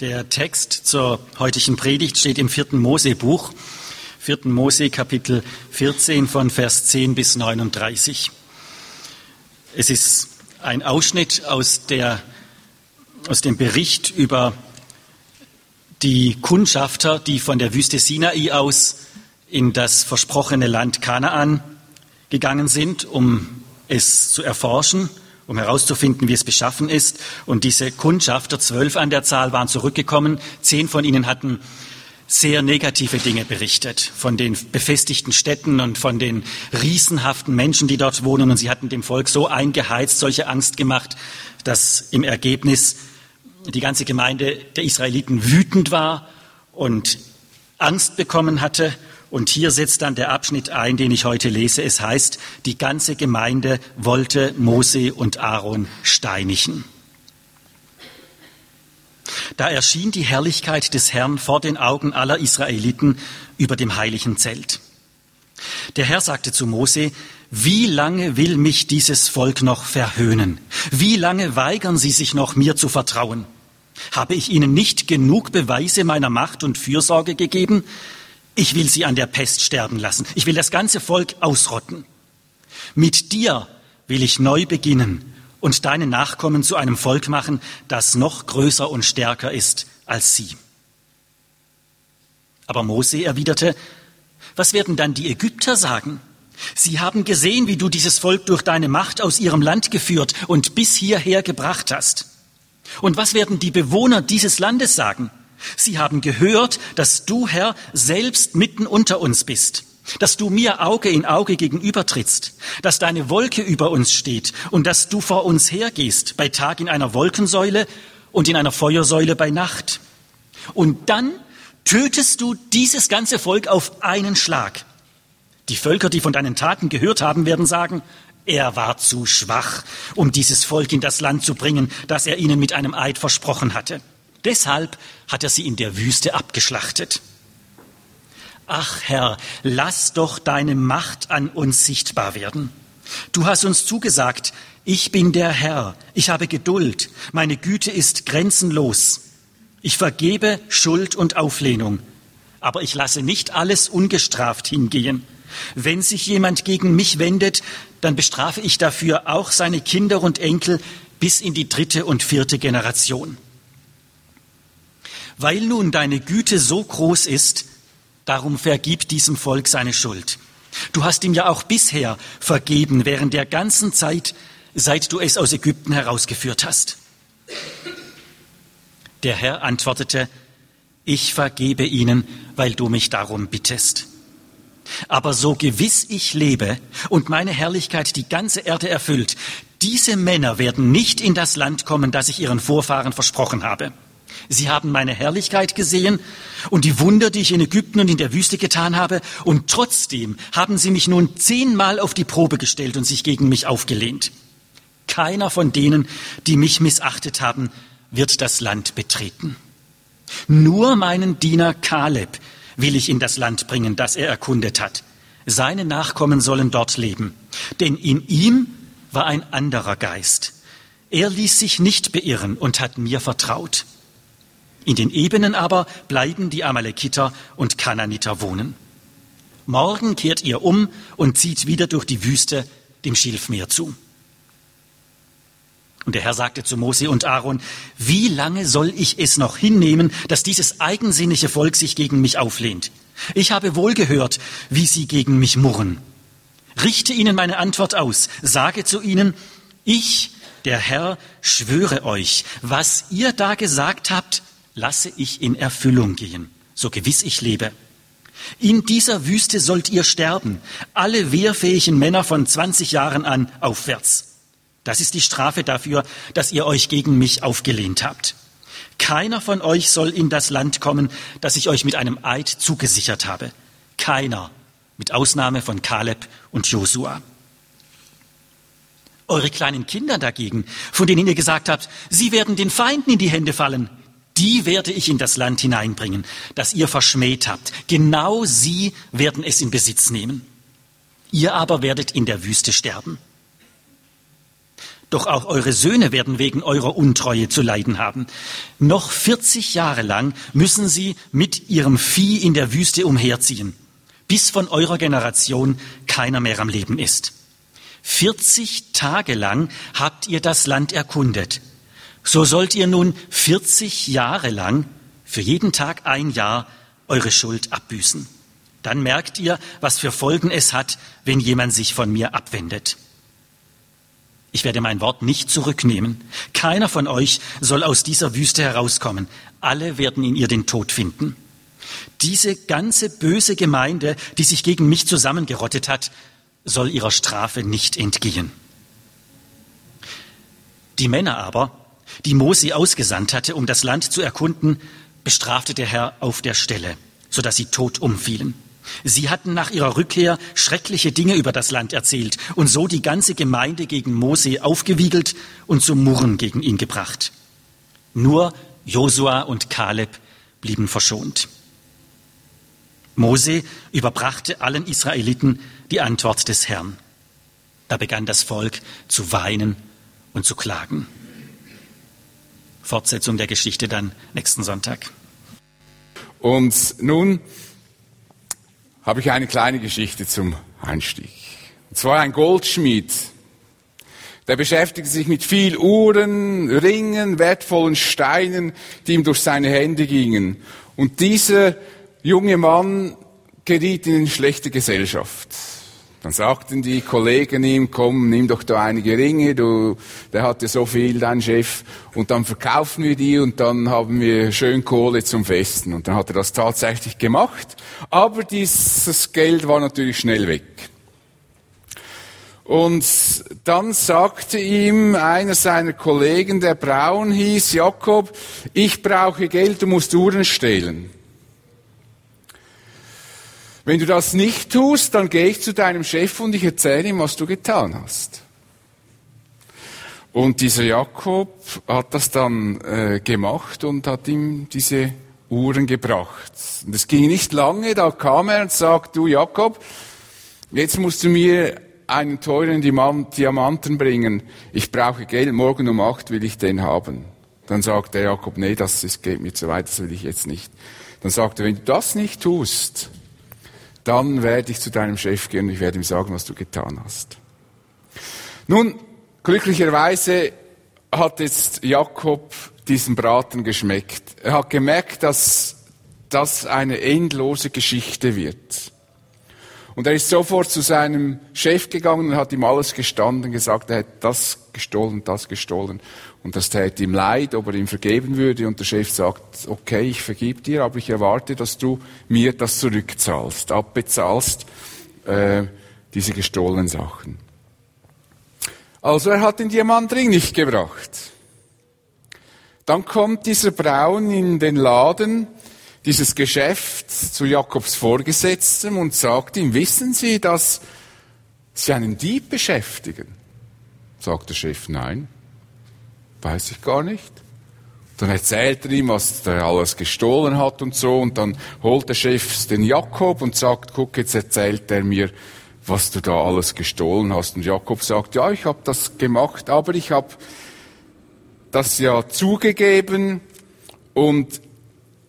Der Text zur heutigen Predigt steht im vierten Mosebuch, vierten Mose Kapitel 14 von Vers 10 bis 39. Es ist ein Ausschnitt aus, der, aus dem Bericht über die Kundschafter, die von der Wüste Sinai aus in das versprochene Land Kanaan gegangen sind, um es zu erforschen um herauszufinden, wie es beschaffen ist. Und diese Kundschafter, zwölf an der Zahl, waren zurückgekommen. Zehn von ihnen hatten sehr negative Dinge berichtet von den befestigten Städten und von den riesenhaften Menschen, die dort wohnen. Und sie hatten dem Volk so eingeheizt, solche Angst gemacht, dass im Ergebnis die ganze Gemeinde der Israeliten wütend war und Angst bekommen hatte und hier setzt dann der Abschnitt ein, den ich heute lese. Es heißt, die ganze Gemeinde wollte Mose und Aaron steinigen. Da erschien die Herrlichkeit des Herrn vor den Augen aller Israeliten über dem heiligen Zelt. Der Herr sagte zu Mose, wie lange will mich dieses Volk noch verhöhnen? Wie lange weigern sie sich noch, mir zu vertrauen? Habe ich ihnen nicht genug Beweise meiner Macht und Fürsorge gegeben? Ich will sie an der Pest sterben lassen. Ich will das ganze Volk ausrotten. Mit dir will ich neu beginnen und deine Nachkommen zu einem Volk machen, das noch größer und stärker ist als sie. Aber Mose erwiderte, was werden dann die Ägypter sagen? Sie haben gesehen, wie du dieses Volk durch deine Macht aus ihrem Land geführt und bis hierher gebracht hast. Und was werden die Bewohner dieses Landes sagen? Sie haben gehört, dass du, Herr, selbst mitten unter uns bist, dass du mir Auge in Auge gegenübertrittst, dass deine Wolke über uns steht und dass du vor uns hergehst, bei Tag in einer Wolkensäule und in einer Feuersäule bei Nacht. Und dann tötest du dieses ganze Volk auf einen Schlag. Die Völker, die von deinen Taten gehört haben, werden sagen, er war zu schwach, um dieses Volk in das Land zu bringen, das er ihnen mit einem Eid versprochen hatte. Deshalb hat er sie in der Wüste abgeschlachtet. Ach Herr, lass doch deine Macht an uns sichtbar werden. Du hast uns zugesagt, ich bin der Herr, ich habe Geduld, meine Güte ist grenzenlos. Ich vergebe Schuld und Auflehnung, aber ich lasse nicht alles ungestraft hingehen. Wenn sich jemand gegen mich wendet, dann bestrafe ich dafür auch seine Kinder und Enkel bis in die dritte und vierte Generation. Weil nun deine Güte so groß ist, darum vergib diesem Volk seine Schuld. Du hast ihm ja auch bisher vergeben während der ganzen Zeit, seit du es aus Ägypten herausgeführt hast. Der Herr antwortete, ich vergebe ihnen, weil du mich darum bittest. Aber so gewiss ich lebe und meine Herrlichkeit die ganze Erde erfüllt, diese Männer werden nicht in das Land kommen, das ich ihren Vorfahren versprochen habe. Sie haben meine Herrlichkeit gesehen und die Wunder, die ich in Ägypten und in der Wüste getan habe, und trotzdem haben sie mich nun zehnmal auf die Probe gestellt und sich gegen mich aufgelehnt. Keiner von denen, die mich missachtet haben, wird das Land betreten. Nur meinen Diener Kaleb will ich in das Land bringen, das er erkundet hat. Seine Nachkommen sollen dort leben, denn in ihm war ein anderer Geist. Er ließ sich nicht beirren und hat mir vertraut. In den Ebenen aber bleiben die Amalekiter und Kananiter wohnen. Morgen kehrt ihr um und zieht wieder durch die Wüste dem Schilfmeer zu. Und der Herr sagte zu Mose und Aaron, wie lange soll ich es noch hinnehmen, dass dieses eigensinnige Volk sich gegen mich auflehnt? Ich habe wohl gehört, wie sie gegen mich murren. Richte ihnen meine Antwort aus, sage zu ihnen, ich, der Herr, schwöre euch, was ihr da gesagt habt, lasse ich in Erfüllung gehen, so gewiss ich lebe. In dieser Wüste sollt ihr sterben, alle wehrfähigen Männer von 20 Jahren an aufwärts. Das ist die Strafe dafür, dass ihr euch gegen mich aufgelehnt habt. Keiner von euch soll in das Land kommen, das ich euch mit einem Eid zugesichert habe. Keiner, mit Ausnahme von Kaleb und Josua. Eure kleinen Kinder dagegen, von denen ihr gesagt habt, sie werden den Feinden in die Hände fallen, die werde ich in das Land hineinbringen, das ihr verschmäht habt. Genau sie werden es in Besitz nehmen. Ihr aber werdet in der Wüste sterben. doch auch eure Söhne werden wegen eurer Untreue zu leiden haben. Noch 40 Jahre lang müssen sie mit ihrem Vieh in der Wüste umherziehen, bis von eurer Generation keiner mehr am Leben ist. 40 Tage lang habt ihr das Land erkundet. So sollt ihr nun 40 Jahre lang, für jeden Tag ein Jahr, eure Schuld abbüßen. Dann merkt ihr, was für Folgen es hat, wenn jemand sich von mir abwendet. Ich werde mein Wort nicht zurücknehmen. Keiner von euch soll aus dieser Wüste herauskommen. Alle werden in ihr den Tod finden. Diese ganze böse Gemeinde, die sich gegen mich zusammengerottet hat, soll ihrer Strafe nicht entgehen. Die Männer aber, die Mose ausgesandt hatte, um das Land zu erkunden, bestrafte der Herr auf der Stelle, sodass sie tot umfielen. Sie hatten nach ihrer Rückkehr schreckliche Dinge über das Land erzählt und so die ganze Gemeinde gegen Mose aufgewiegelt und zum Murren gegen ihn gebracht. Nur Josua und Kaleb blieben verschont. Mose überbrachte allen Israeliten die Antwort des Herrn. Da begann das Volk zu weinen und zu klagen. Fortsetzung der Geschichte dann nächsten Sonntag. Und nun habe ich eine kleine Geschichte zum Einstieg. Und zwar ein Goldschmied. Der beschäftigte sich mit viel Uhren, Ringen, wertvollen Steinen, die ihm durch seine Hände gingen. Und dieser junge Mann geriet in schlechte Gesellschaft. Dann sagten die Kollegen ihm, komm, nimm doch da einige Ringe, du, der hat ja so viel, dein Chef, und dann verkaufen wir die und dann haben wir schön Kohle zum Festen. Und dann hat er das tatsächlich gemacht, aber dieses Geld war natürlich schnell weg. Und dann sagte ihm einer seiner Kollegen, der Braun hieß, Jakob, ich brauche Geld, du musst Uhren stehlen. Wenn du das nicht tust, dann gehe ich zu deinem Chef und ich erzähle ihm, was du getan hast. Und dieser Jakob hat das dann äh, gemacht und hat ihm diese Uhren gebracht. Und es ging nicht lange, da kam er und sagt, du Jakob, jetzt musst du mir einen teuren Diamanten bringen. Ich brauche Geld, morgen um acht will ich den haben. Dann sagt der Jakob, nee, das ist, geht mir zu weit, das will ich jetzt nicht. Dann sagt er, wenn du das nicht tust, dann werde ich zu deinem Chef gehen und ich werde ihm sagen, was du getan hast. Nun, glücklicherweise hat jetzt Jakob diesen Braten geschmeckt. Er hat gemerkt, dass das eine endlose Geschichte wird. Und er ist sofort zu seinem Chef gegangen und hat ihm alles gestanden, gesagt, er hätte das gestohlen, das gestohlen. Und das täte ihm leid, ob er ihm vergeben würde. Und der Chef sagt, okay, ich vergib dir, aber ich erwarte, dass du mir das zurückzahlst, abbezahlst, äh, diese gestohlenen Sachen. Also er hat den Diamantring nicht gebracht. Dann kommt dieser Braun in den Laden dieses Geschäft zu Jakobs Vorgesetztem und sagt ihm, wissen Sie, dass Sie einen Dieb beschäftigen? Sagt der Chef, nein, weiß ich gar nicht. Dann erzählt er ihm, was er alles gestohlen hat und so, und dann holt der Chef den Jakob und sagt, guck, jetzt erzählt er mir, was du da alles gestohlen hast. Und Jakob sagt, ja, ich habe das gemacht, aber ich habe das ja zugegeben und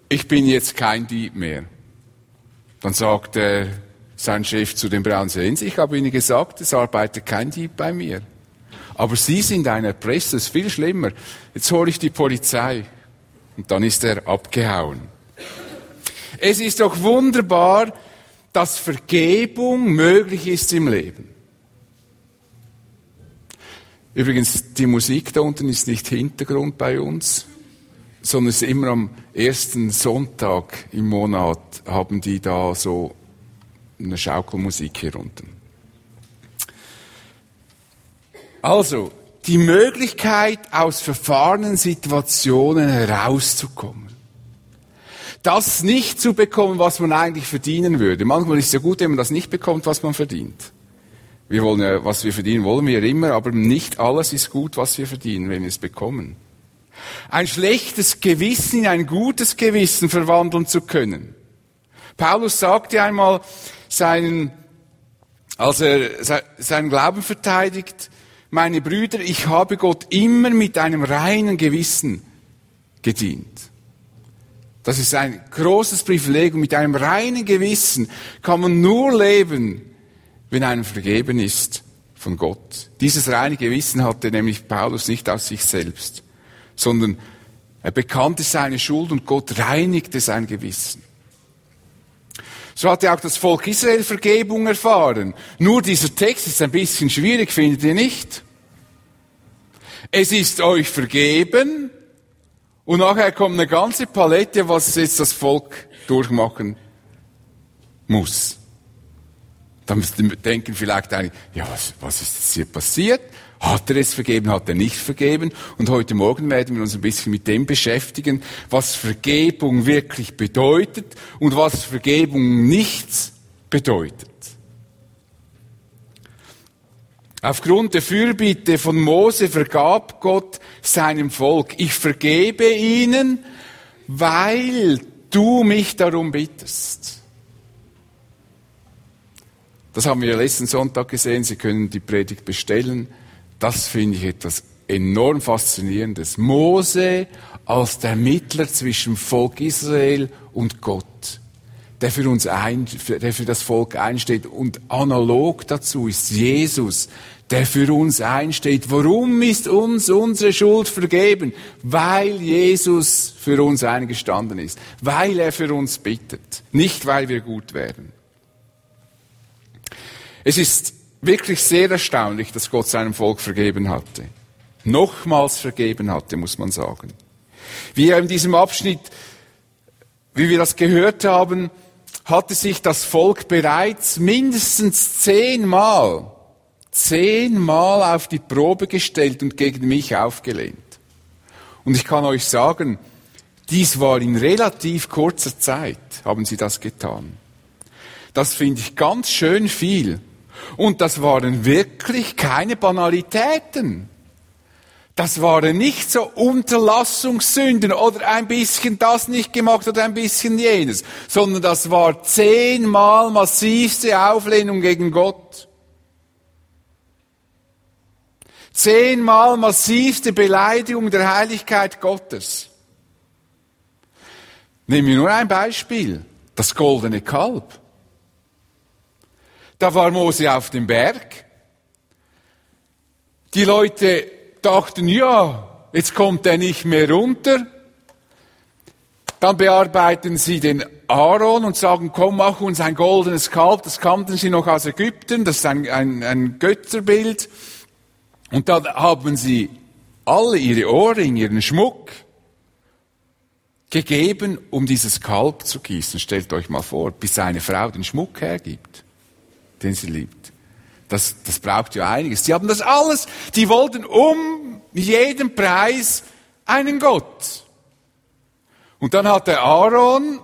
ich bin jetzt kein Dieb mehr. Dann sagt äh, sein Chef zu dem Braun, sehen Sie, ich habe Ihnen gesagt, es arbeitet kein Dieb bei mir. Aber Sie sind ein Erpresser, ist viel schlimmer. Jetzt hole ich die Polizei. Und dann ist er abgehauen. Es ist doch wunderbar, dass Vergebung möglich ist im Leben. Übrigens, die Musik da unten ist nicht Hintergrund bei uns sondern es ist immer am ersten Sonntag im Monat haben die da so eine Schaukelmusik hier unten. Also, die Möglichkeit, aus verfahrenen Situationen herauszukommen. Das nicht zu bekommen, was man eigentlich verdienen würde. Manchmal ist es ja gut, wenn man das nicht bekommt, was man verdient. Wir wollen ja, was wir verdienen, wollen wir immer, aber nicht alles ist gut, was wir verdienen, wenn wir es bekommen ein schlechtes Gewissen in ein gutes Gewissen verwandeln zu können. Paulus sagte einmal seinen, als er seinen Glauben verteidigt, meine Brüder, ich habe Gott immer mit einem reinen Gewissen gedient. Das ist ein großes Privileg und mit einem reinen Gewissen kann man nur leben, wenn einem vergeben ist von Gott. Dieses reine Gewissen hatte nämlich Paulus nicht aus sich selbst, sondern er bekannte seine Schuld und Gott reinigte sein Gewissen. So hatte auch das Volk Israel Vergebung erfahren. Nur dieser Text ist ein bisschen schwierig, findet ihr nicht? Es ist euch vergeben und nachher kommt eine ganze Palette, was jetzt das Volk durchmachen muss. Dann denken vielleicht einige, ja, was, was ist jetzt hier passiert? Hat er es vergeben, hat er nicht vergeben? Und heute Morgen werden wir uns ein bisschen mit dem beschäftigen, was Vergebung wirklich bedeutet und was Vergebung nichts bedeutet. Aufgrund der Fürbitte von Mose vergab Gott seinem Volk, ich vergebe ihnen, weil du mich darum bittest. Das haben wir letzten Sonntag gesehen. Sie können die Predigt bestellen. Das finde ich etwas enorm faszinierendes. Mose als der Mittler zwischen Volk Israel und Gott, der für uns ein, der für das Volk einsteht. Und analog dazu ist Jesus, der für uns einsteht. Warum ist uns unsere Schuld vergeben? Weil Jesus für uns eingestanden ist. Weil er für uns bittet. Nicht weil wir gut werden. Es ist wirklich sehr erstaunlich, dass Gott seinem Volk vergeben hatte. Nochmals vergeben hatte, muss man sagen. Wie er in diesem Abschnitt, wie wir das gehört haben, hatte sich das Volk bereits mindestens zehnmal, zehnmal auf die Probe gestellt und gegen mich aufgelehnt. Und ich kann euch sagen, dies war in relativ kurzer Zeit, haben sie das getan. Das finde ich ganz schön viel. Und das waren wirklich keine Banalitäten. Das waren nicht so Unterlassungssünden oder ein bisschen das nicht gemacht oder ein bisschen jenes, sondern das war zehnmal massivste Auflehnung gegen Gott. Zehnmal massivste Beleidigung der Heiligkeit Gottes. Nehmen wir nur ein Beispiel. Das goldene Kalb. Da war Mose auf dem Berg. Die Leute dachten, ja, jetzt kommt er nicht mehr runter. Dann bearbeiten sie den Aaron und sagen, komm, mach uns ein goldenes Kalb. Das kannten sie noch aus Ägypten. Das ist ein, ein, ein Götterbild. Und dann haben sie alle ihre Ohrringe, ihren Schmuck gegeben, um dieses Kalb zu gießen. Stellt euch mal vor, bis eine Frau den Schmuck hergibt den sie liebt. Das, das braucht ja einiges. Die haben das alles, die wollten um jeden Preis einen Gott. Und dann hat der Aaron,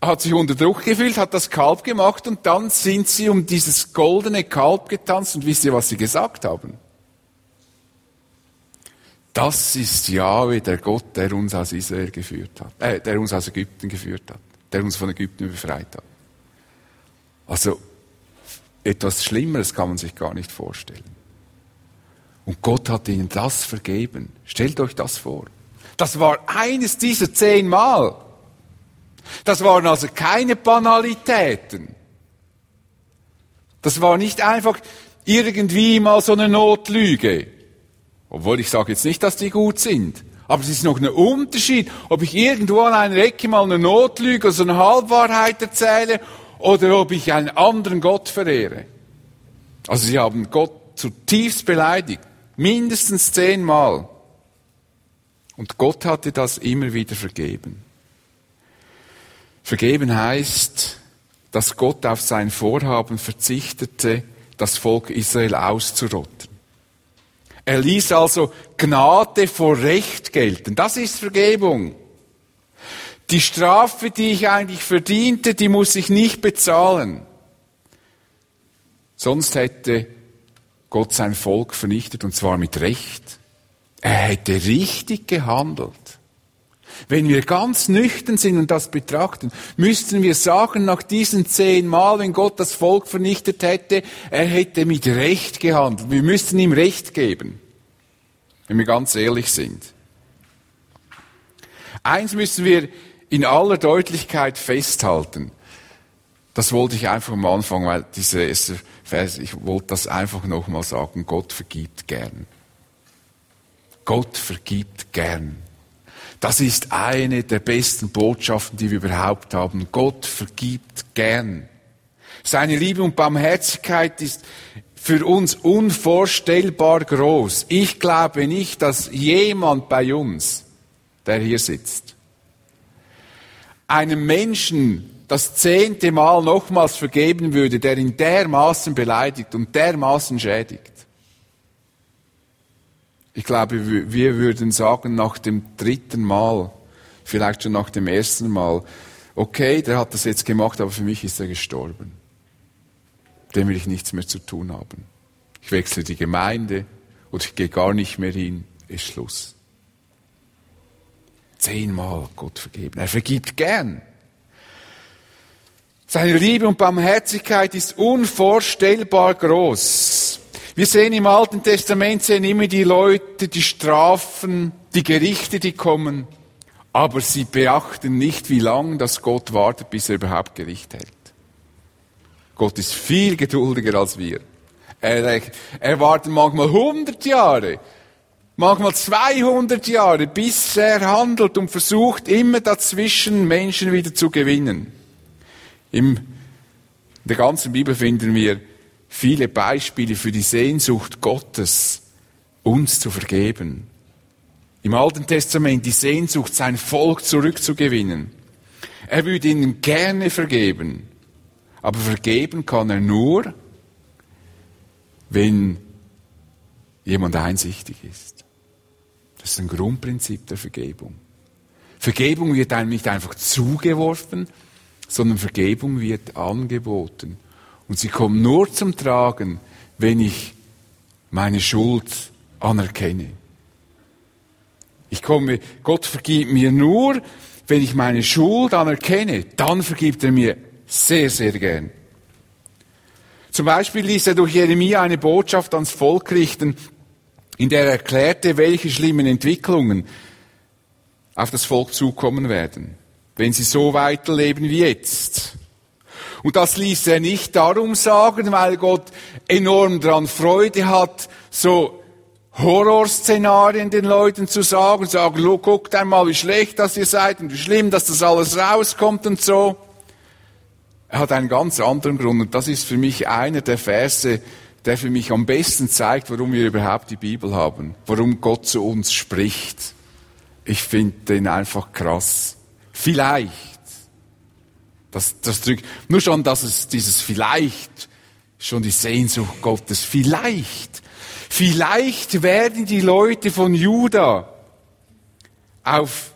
hat sich unter Druck gefühlt, hat das Kalb gemacht und dann sind sie um dieses goldene Kalb getanzt und wisst ihr, was sie gesagt haben? Das ist Jahwe, der Gott, der uns aus Israel geführt hat, äh, der uns aus Ägypten geführt hat, der uns von Ägypten befreit hat. Also, etwas Schlimmeres kann man sich gar nicht vorstellen. Und Gott hat ihnen das vergeben. Stellt euch das vor. Das war eines dieser zehn Mal. Das waren also keine Banalitäten. Das war nicht einfach irgendwie mal so eine Notlüge. Obwohl ich sage jetzt nicht, dass die gut sind. Aber es ist noch ein Unterschied, ob ich irgendwo an einer Ecke mal eine Notlüge, also eine Halbwahrheit erzähle oder ob ich einen anderen Gott verehre. Also sie haben Gott zutiefst beleidigt, mindestens zehnmal. Und Gott hatte das immer wieder vergeben. Vergeben heißt, dass Gott auf sein Vorhaben verzichtete, das Volk Israel auszurotten. Er ließ also Gnade vor Recht gelten. Das ist Vergebung. Die Strafe, die ich eigentlich verdiente, die muss ich nicht bezahlen. Sonst hätte Gott sein Volk vernichtet und zwar mit Recht. Er hätte richtig gehandelt. Wenn wir ganz nüchtern sind und das betrachten, müssten wir sagen, nach diesen zehn Mal, wenn Gott das Volk vernichtet hätte, er hätte mit Recht gehandelt. Wir müssten ihm Recht geben, wenn wir ganz ehrlich sind. Eins müssen wir in aller Deutlichkeit festhalten. Das wollte ich einfach am Anfang, weil diese erste Vers, ich wollte das einfach nochmal sagen. Gott vergibt gern. Gott vergibt gern. Das ist eine der besten Botschaften, die wir überhaupt haben. Gott vergibt gern. Seine Liebe und Barmherzigkeit ist für uns unvorstellbar groß. Ich glaube nicht, dass jemand bei uns, der hier sitzt, einem Menschen das zehnte Mal nochmals vergeben würde, der ihn dermaßen beleidigt und dermaßen schädigt. Ich glaube, wir würden sagen nach dem dritten Mal, vielleicht schon nach dem ersten Mal, okay, der hat das jetzt gemacht, aber für mich ist er gestorben. Dem will ich nichts mehr zu tun haben. Ich wechsle die Gemeinde oder ich gehe gar nicht mehr hin, ist Schluss. Zehnmal Gott vergeben. Er vergibt gern. Seine Liebe und Barmherzigkeit ist unvorstellbar groß. Wir sehen im Alten Testament sehen immer die Leute, die Strafen, die Gerichte, die kommen, aber sie beachten nicht, wie lange das Gott wartet, bis er überhaupt Gericht hält. Gott ist viel geduldiger als wir. Er, er wartet manchmal 100 Jahre, manchmal 200 Jahre, bis er handelt und versucht, immer dazwischen Menschen wieder zu gewinnen. Im, in der ganzen Bibel finden wir viele Beispiele für die Sehnsucht Gottes, uns zu vergeben. Im Alten Testament die Sehnsucht, sein Volk zurückzugewinnen. Er würde ihnen gerne vergeben, aber vergeben kann er nur, wenn jemand einsichtig ist. Das ist ein Grundprinzip der Vergebung. Vergebung wird einem nicht einfach zugeworfen, sondern Vergebung wird angeboten. Und sie kommt nur zum Tragen, wenn ich meine Schuld anerkenne. Ich komme, Gott vergibt mir nur, wenn ich meine Schuld anerkenne, dann vergibt er mir sehr, sehr gern. Zum Beispiel ließ er durch Jeremia eine Botschaft ans Volk richten, in der er erklärte, welche schlimmen Entwicklungen auf das Volk zukommen werden, wenn sie so weiterleben wie jetzt. Und das ließ er nicht darum sagen, weil Gott enorm daran Freude hat, so Horrorszenarien den Leuten zu sagen, sagen, guckt einmal, wie schlecht das ihr seid und wie schlimm, dass das alles rauskommt und so. Er hat einen ganz anderen Grund und das ist für mich einer der Verse, der für mich am besten zeigt, warum wir überhaupt die Bibel haben, warum Gott zu uns spricht. Ich finde den einfach krass. Vielleicht das, das drückt, nur schon, dass es dieses vielleicht, schon die Sehnsucht Gottes, vielleicht, vielleicht werden die Leute von Juda auf,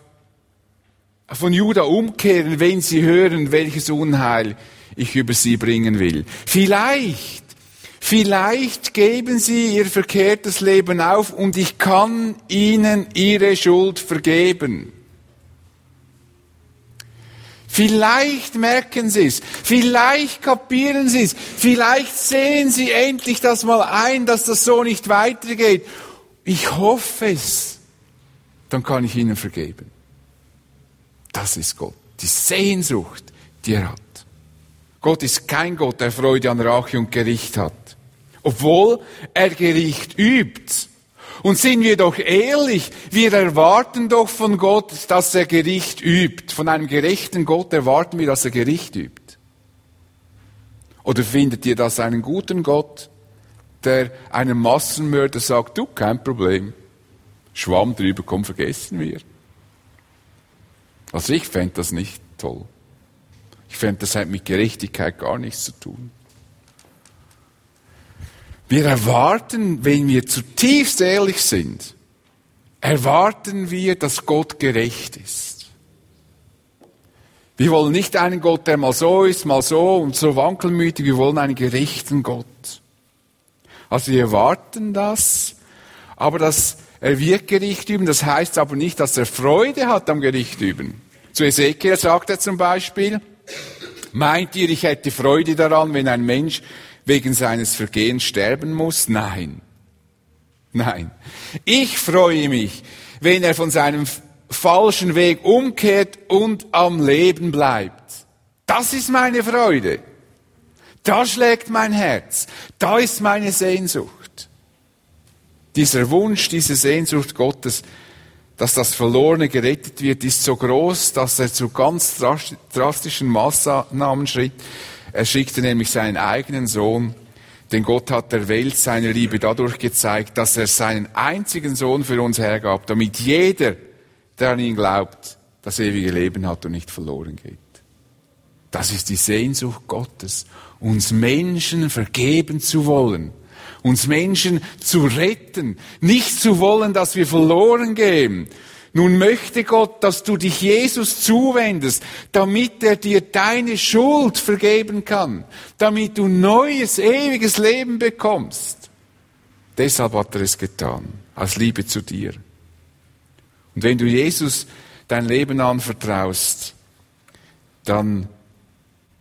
von Juda umkehren, wenn sie hören, welches Unheil ich über sie bringen will. Vielleicht, vielleicht geben sie ihr verkehrtes Leben auf und ich kann ihnen ihre Schuld vergeben. Vielleicht merken Sie es, vielleicht kapieren Sie es, vielleicht sehen Sie endlich das mal ein, dass das so nicht weitergeht. Ich hoffe es. Dann kann ich Ihnen vergeben. Das ist Gott. Die Sehnsucht, die er hat. Gott ist kein Gott, der Freude an Rache und Gericht hat. Obwohl er Gericht übt. Und sind wir doch ehrlich, wir erwarten doch von Gott, dass er Gericht übt. Von einem gerechten Gott erwarten wir, dass er Gericht übt. Oder findet ihr das einen guten Gott, der einem Massenmörder sagt, du, kein Problem, Schwamm drüber, komm, vergessen wir. Also ich fände das nicht toll. Ich fände, das hat mit Gerechtigkeit gar nichts zu tun. Wir erwarten, wenn wir zutiefst ehrlich sind, erwarten wir, dass Gott gerecht ist. Wir wollen nicht einen Gott, der mal so ist, mal so und so wankelmütig, wir wollen einen gerechten Gott. Also wir erwarten das, aber das er wird Gericht üben, das heißt aber nicht, dass er Freude hat am Gericht üben. Zu Ezekiel sagt er zum Beispiel, meint ihr, ich hätte Freude daran, wenn ein Mensch wegen seines Vergehens sterben muss? Nein. Nein. Ich freue mich, wenn er von seinem falschen Weg umkehrt und am Leben bleibt. Das ist meine Freude. Da schlägt mein Herz. Da ist meine Sehnsucht. Dieser Wunsch, diese Sehnsucht Gottes, dass das Verlorene gerettet wird, ist so groß, dass er zu ganz drastischen Maßnahmen schritt. Er schickte nämlich seinen eigenen Sohn, denn Gott hat der Welt seine Liebe dadurch gezeigt, dass er seinen einzigen Sohn für uns hergab, damit jeder, der an ihn glaubt, das ewige Leben hat und nicht verloren geht. Das ist die Sehnsucht Gottes, uns Menschen vergeben zu wollen, uns Menschen zu retten, nicht zu wollen, dass wir verloren gehen. Nun möchte Gott, dass du dich Jesus zuwendest, damit er dir deine Schuld vergeben kann, damit du neues, ewiges Leben bekommst. Deshalb hat er es getan, aus Liebe zu dir. Und wenn du Jesus dein Leben anvertraust, dann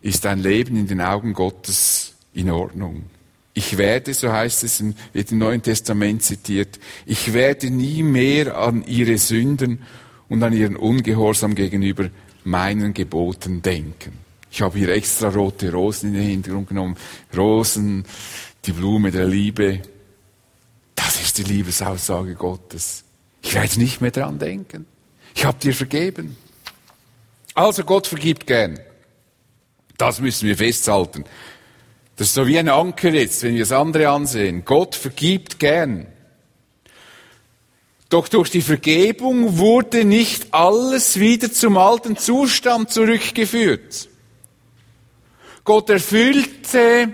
ist dein Leben in den Augen Gottes in Ordnung. Ich werde, so heißt es im, wird im Neuen Testament zitiert, ich werde nie mehr an ihre Sünden und an ihren Ungehorsam gegenüber meinen Geboten denken. Ich habe hier extra rote Rosen in den Hintergrund genommen. Rosen, die Blume der Liebe. Das ist die Liebesaussage Gottes. Ich werde nicht mehr dran denken. Ich habe dir vergeben. Also Gott vergibt gern. Das müssen wir festhalten. Das ist so wie ein Anker jetzt, wenn wir das andere ansehen. Gott vergibt gern. Doch durch die Vergebung wurde nicht alles wieder zum alten Zustand zurückgeführt. Gott erfüllte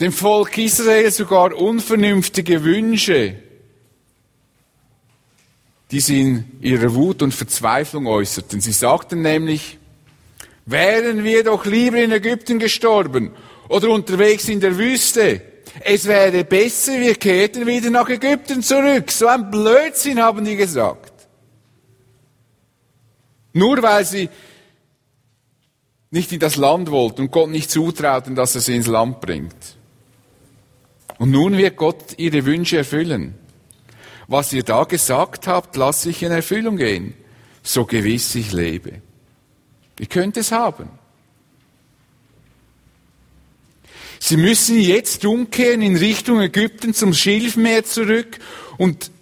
dem Volk Israel sogar unvernünftige Wünsche, die sie in ihrer Wut und Verzweiflung äußerten. Sie sagten nämlich, Wären wir doch lieber in Ägypten gestorben oder unterwegs in der Wüste. Es wäre besser, wir kehrten wieder nach Ägypten zurück. So ein Blödsinn haben die gesagt. Nur weil sie nicht in das Land wollten und Gott nicht zutrauten, dass er sie ins Land bringt. Und nun wird Gott ihre Wünsche erfüllen. Was ihr da gesagt habt, lasse ich in Erfüllung gehen, so gewiss ich lebe. Ihr könnt es haben. Sie müssen jetzt umkehren in Richtung Ägypten zum Schilfmeer zurück und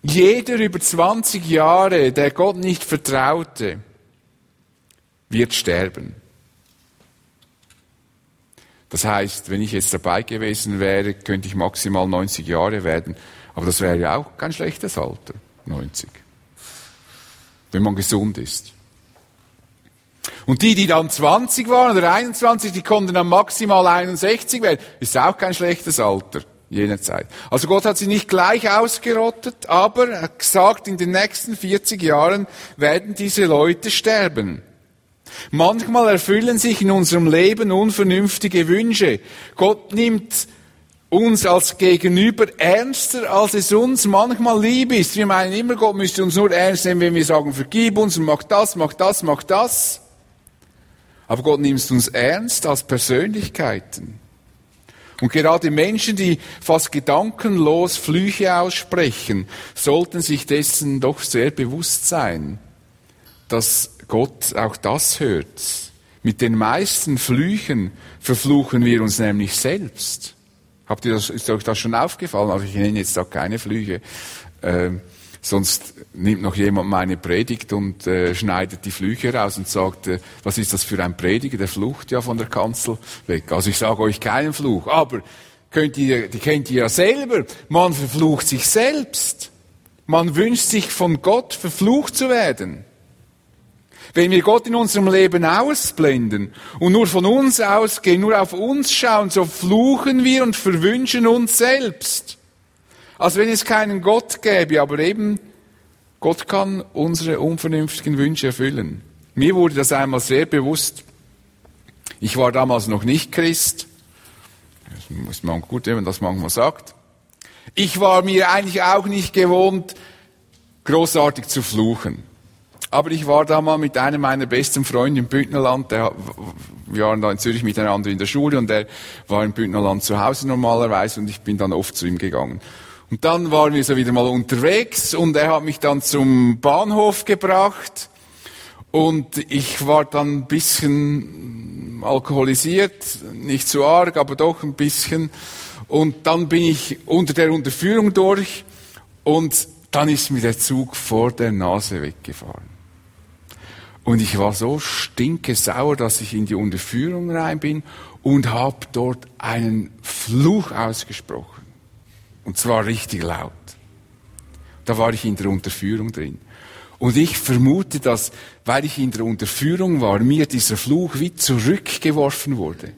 jeder über 20 Jahre, der Gott nicht vertraute, wird sterben. Das heißt, wenn ich jetzt dabei gewesen wäre, könnte ich maximal 90 Jahre werden. Aber das wäre ja auch kein schlechtes Alter, 90. Wenn man gesund ist. Und die, die dann 20 waren oder 21, die konnten dann maximal 61 werden. Ist auch kein schlechtes Alter jener Zeit. Also Gott hat sie nicht gleich ausgerottet, aber er hat gesagt, in den nächsten 40 Jahren werden diese Leute sterben. Manchmal erfüllen sich in unserem Leben unvernünftige Wünsche. Gott nimmt uns als Gegenüber ernster, als es uns manchmal lieb ist. Wir meinen immer, Gott müsste uns nur ernst nehmen, wenn wir sagen, vergib uns und mach das, mach das, mach das. Aber Gott nimmt uns ernst als Persönlichkeiten. Und gerade Menschen, die fast gedankenlos Flüche aussprechen, sollten sich dessen doch sehr bewusst sein, dass Gott auch das hört. Mit den meisten Flüchen verfluchen wir uns nämlich selbst. Habt ihr das, ist euch das schon aufgefallen? Also ich nenne jetzt da keine Flüche. Ähm, Sonst nimmt noch jemand meine Predigt und äh, schneidet die Flüche raus und sagt, äh, was ist das für ein Prediger? Der flucht ja von der Kanzel weg. Also ich sage euch keinen Fluch, aber könnt ihr, die kennt ihr ja selber. Man verflucht sich selbst. Man wünscht sich von Gott verflucht zu werden. Wenn wir Gott in unserem Leben ausblenden und nur von uns ausgehen, nur auf uns schauen, so fluchen wir und verwünschen uns selbst als wenn es keinen Gott gäbe, aber eben Gott kann unsere unvernünftigen Wünsche erfüllen. Mir wurde das einmal sehr bewusst. Ich war damals noch nicht Christ. Das ist man gut, wenn man das manchmal sagt. Ich war mir eigentlich auch nicht gewohnt, großartig zu fluchen. Aber ich war da mal mit einem meiner besten Freunde im Bündnerland, der, wir waren da in Zürich miteinander in der Schule und der war im Bündnerland zu Hause normalerweise und ich bin dann oft zu ihm gegangen. Und dann waren wir so wieder mal unterwegs und er hat mich dann zum Bahnhof gebracht und ich war dann ein bisschen alkoholisiert, nicht zu arg, aber doch ein bisschen. Und dann bin ich unter der Unterführung durch und dann ist mir der Zug vor der Nase weggefahren. Und ich war so stinkesauer, dass ich in die Unterführung rein bin und habe dort einen Fluch ausgesprochen. Und zwar richtig laut. Da war ich in der Unterführung drin. Und ich vermute, dass, weil ich in der Unterführung war, mir dieser Fluch wie zurückgeworfen wurde.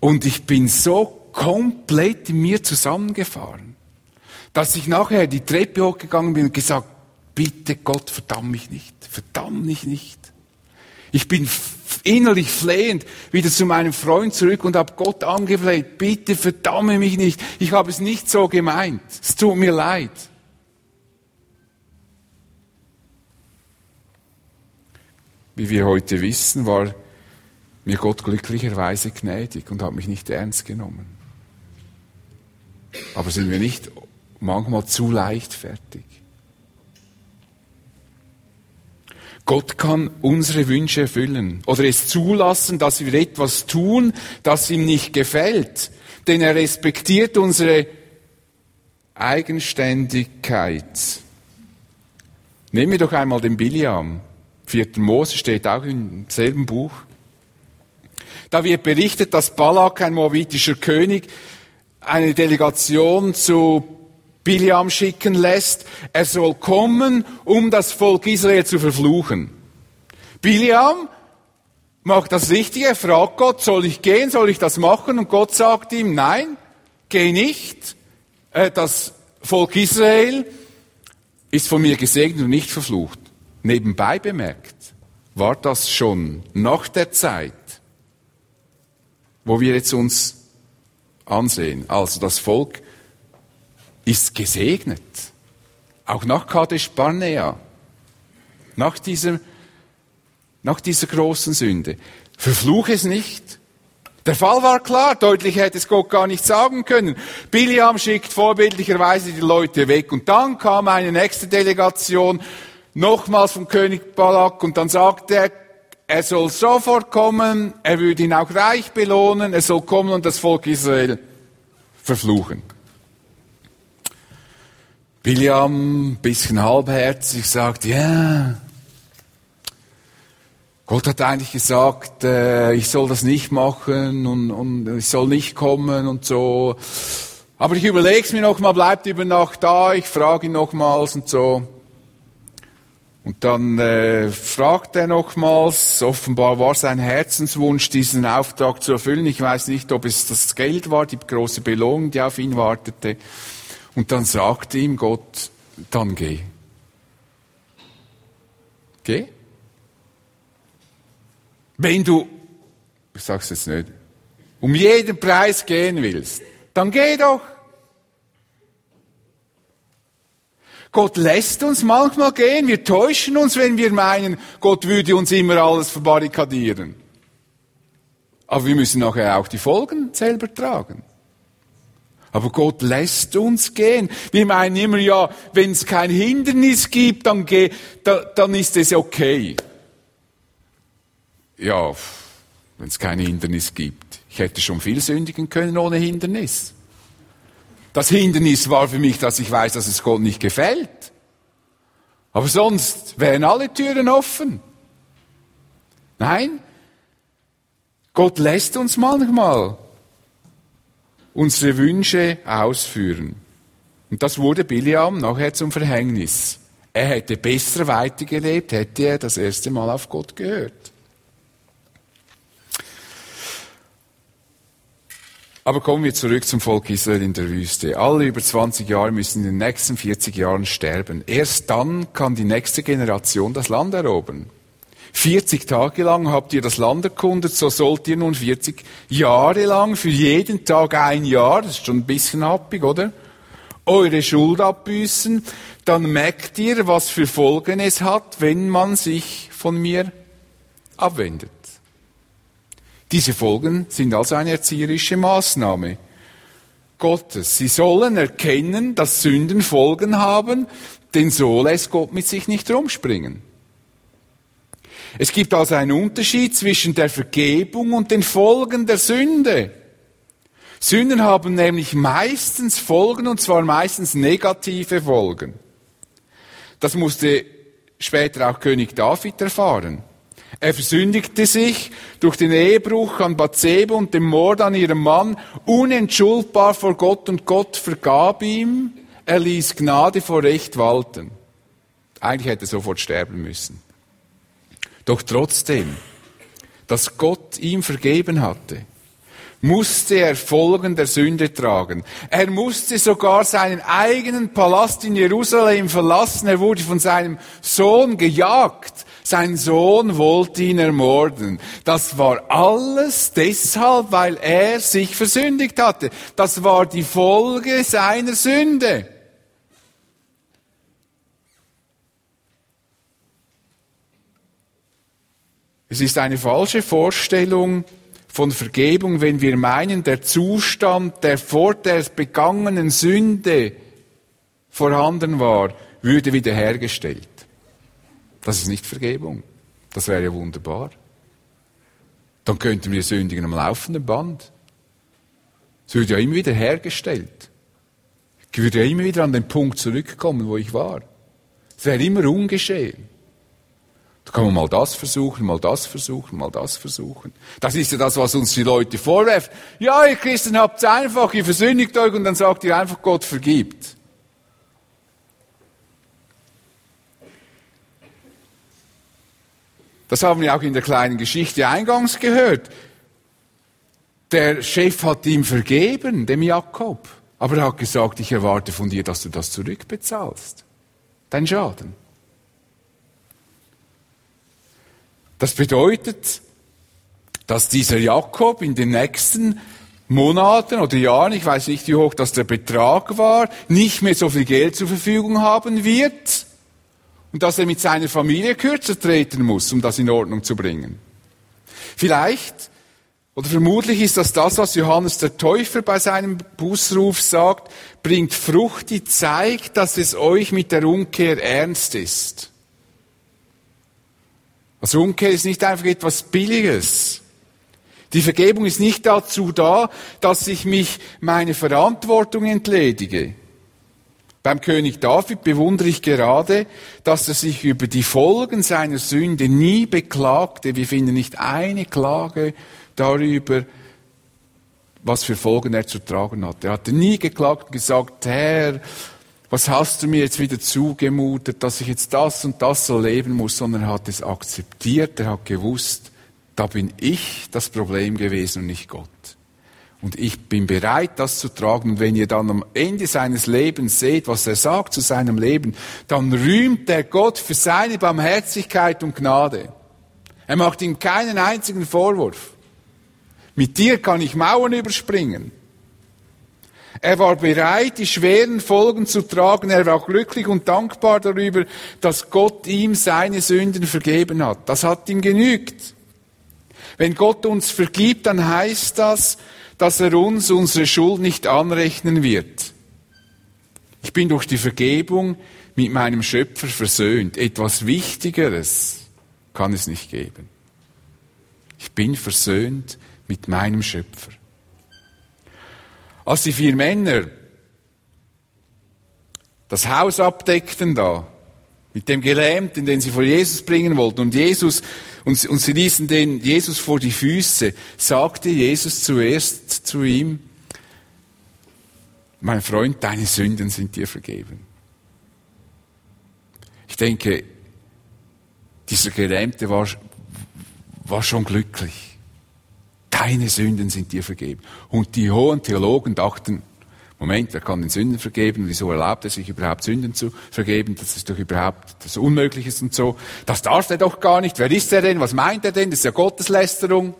Und ich bin so komplett in mir zusammengefahren, dass ich nachher die Treppe hochgegangen bin und gesagt, bitte Gott, verdamm mich nicht, verdamm mich nicht. Ich bin innerlich flehend wieder zu meinem Freund zurück und habe Gott angefleht, bitte verdamme mich nicht, ich habe es nicht so gemeint, es tut mir leid. Wie wir heute wissen, war mir Gott glücklicherweise gnädig und hat mich nicht ernst genommen. Aber sind wir nicht manchmal zu leichtfertig? Gott kann unsere Wünsche erfüllen oder es zulassen, dass wir etwas tun, das ihm nicht gefällt. Denn er respektiert unsere Eigenständigkeit. Nehmen wir doch einmal den Biliam. Vierten Mose steht auch im selben Buch. Da wird berichtet, dass Balak, ein moabitischer König, eine Delegation zu Biliam schicken lässt, er soll kommen, um das Volk Israel zu verfluchen. Biliam macht das Richtige, fragt Gott, soll ich gehen, soll ich das machen? Und Gott sagt ihm, nein, geh nicht. Äh, das Volk Israel ist von mir gesegnet und nicht verflucht. Nebenbei bemerkt, war das schon nach der Zeit, wo wir jetzt uns ansehen. Also das Volk ist gesegnet. Auch nach Kadesh Barnea. Nach dieser, nach dieser großen Sünde. Verfluch es nicht. Der Fall war klar, deutlich hätte es Gott gar nicht sagen können. Biliam schickt vorbildlicherweise die Leute weg und dann kam eine nächste Delegation, nochmals vom König Balak und dann sagt er, er soll sofort kommen, er würde ihn auch reich belohnen, er soll kommen und das Volk Israel verfluchen. William, ein bisschen halbherzig, sagt, ja, yeah. Gott hat eigentlich gesagt, äh, ich soll das nicht machen und, und ich soll nicht kommen und so. Aber ich überlege es mir nochmal, bleibt über Nacht da, ich frage ihn nochmals und so. Und dann äh, fragt er nochmals, offenbar war sein Herzenswunsch, diesen Auftrag zu erfüllen. Ich weiß nicht, ob es das Geld war, die große Belohnung, die auf ihn wartete. Und dann sagte ihm Gott, dann geh. Geh. Wenn du, ich sag's jetzt nicht, um jeden Preis gehen willst, dann geh doch. Gott lässt uns manchmal gehen. Wir täuschen uns, wenn wir meinen, Gott würde uns immer alles verbarrikadieren. Aber wir müssen nachher auch die Folgen selber tragen. Aber Gott lässt uns gehen. Wir meinen immer, ja, wenn es kein Hindernis gibt, dann, geh, da, dann ist es okay. Ja, wenn es kein Hindernis gibt. Ich hätte schon viel sündigen können ohne Hindernis. Das Hindernis war für mich, dass ich weiß, dass es Gott nicht gefällt. Aber sonst wären alle Türen offen. Nein, Gott lässt uns manchmal unsere Wünsche ausführen. Und das wurde Biliam nachher zum Verhängnis. Er hätte besser weitergelebt, hätte er das erste Mal auf Gott gehört. Aber kommen wir zurück zum Volk Israel in der Wüste. Alle über 20 Jahre müssen in den nächsten 40 Jahren sterben. Erst dann kann die nächste Generation das Land erobern. 40 Tage lang habt ihr das Land erkundet, so sollt ihr nun 40 Jahre lang für jeden Tag ein Jahr, das ist schon ein bisschen happig, oder? Eure Schuld abbüßen, dann merkt ihr, was für Folgen es hat, wenn man sich von mir abwendet. Diese Folgen sind also eine erzieherische Maßnahme. Gottes. Sie sollen erkennen, dass Sünden Folgen haben, denn so lässt Gott mit sich nicht rumspringen. Es gibt also einen Unterschied zwischen der Vergebung und den Folgen der Sünde. Sünden haben nämlich meistens Folgen und zwar meistens negative Folgen. Das musste später auch König David erfahren. Er versündigte sich durch den Ehebruch an Bathseba und den Mord an ihrem Mann unentschuldbar vor Gott und Gott vergab ihm. Er ließ Gnade vor Recht walten. Eigentlich hätte er sofort sterben müssen. Doch trotzdem, dass Gott ihm vergeben hatte, musste er Folgen der Sünde tragen. Er musste sogar seinen eigenen Palast in Jerusalem verlassen. Er wurde von seinem Sohn gejagt. Sein Sohn wollte ihn ermorden. Das war alles deshalb, weil er sich versündigt hatte. Das war die Folge seiner Sünde. Es ist eine falsche Vorstellung von Vergebung, wenn wir meinen, der Zustand, der vor der begangenen Sünde vorhanden war, würde wiederhergestellt. Das ist nicht Vergebung. Das wäre ja wunderbar. Dann könnten wir sündigen am laufenden Band. Es würde ja immer wieder hergestellt. Ich würde ja immer wieder an den Punkt zurückkommen, wo ich war. Es wäre immer ungeschehen. Da kann man mal das versuchen, mal das versuchen, mal das versuchen. Das ist ja das, was uns die Leute vorwerfen. Ja, ihr Christen habt es einfach, ihr versündigt euch und dann sagt ihr einfach, Gott vergibt. Das haben wir auch in der kleinen Geschichte eingangs gehört. Der Chef hat ihm vergeben, dem Jakob. Aber er hat gesagt, ich erwarte von dir, dass du das zurückbezahlst. Dein Schaden. Das bedeutet, dass dieser Jakob in den nächsten Monaten oder Jahren, ich weiß nicht, wie hoch das der Betrag war, nicht mehr so viel Geld zur Verfügung haben wird und dass er mit seiner Familie kürzer treten muss, um das in Ordnung zu bringen. Vielleicht oder vermutlich ist das das, was Johannes der Täufer bei seinem Bußruf sagt, bringt Frucht, die zeigt, dass es euch mit der Umkehr ernst ist. Also Umkehr ist nicht einfach etwas Billiges. Die Vergebung ist nicht dazu da, dass ich mich meine Verantwortung entledige. Beim König David bewundere ich gerade, dass er sich über die Folgen seiner Sünde nie beklagte. Wir finden nicht eine Klage darüber, was für Folgen er zu tragen hat. Er hatte nie geklagt und gesagt, Herr, was hast du mir jetzt wieder zugemutet, dass ich jetzt das und das so leben muss, sondern er hat es akzeptiert, er hat gewusst, da bin ich das Problem gewesen und nicht Gott. Und ich bin bereit, das zu tragen. Und wenn ihr dann am Ende seines Lebens seht, was er sagt zu seinem Leben, dann rühmt der Gott für seine Barmherzigkeit und Gnade. Er macht ihm keinen einzigen Vorwurf. Mit dir kann ich Mauern überspringen. Er war bereit, die schweren Folgen zu tragen. Er war glücklich und dankbar darüber, dass Gott ihm seine Sünden vergeben hat. Das hat ihm genügt. Wenn Gott uns vergibt, dann heißt das, dass er uns unsere Schuld nicht anrechnen wird. Ich bin durch die Vergebung mit meinem Schöpfer versöhnt. Etwas Wichtigeres kann es nicht geben. Ich bin versöhnt mit meinem Schöpfer. Als die vier Männer das Haus abdeckten da, mit dem Gelähmten, den sie vor Jesus bringen wollten. Und Jesus, und, und sie ließen den Jesus vor die Füße, sagte Jesus zuerst zu ihm, mein Freund, deine Sünden sind dir vergeben. Ich denke, dieser Gelähmte war, war schon glücklich. Deine Sünden sind dir vergeben. Und die hohen Theologen dachten, Moment, er kann den Sünden vergeben, wieso erlaubt er sich überhaupt Sünden zu vergeben? Das ist doch überhaupt das Unmögliche und so. Das darf er doch gar nicht. Wer ist er denn? Was meint er denn? Das ist ja Gotteslästerung.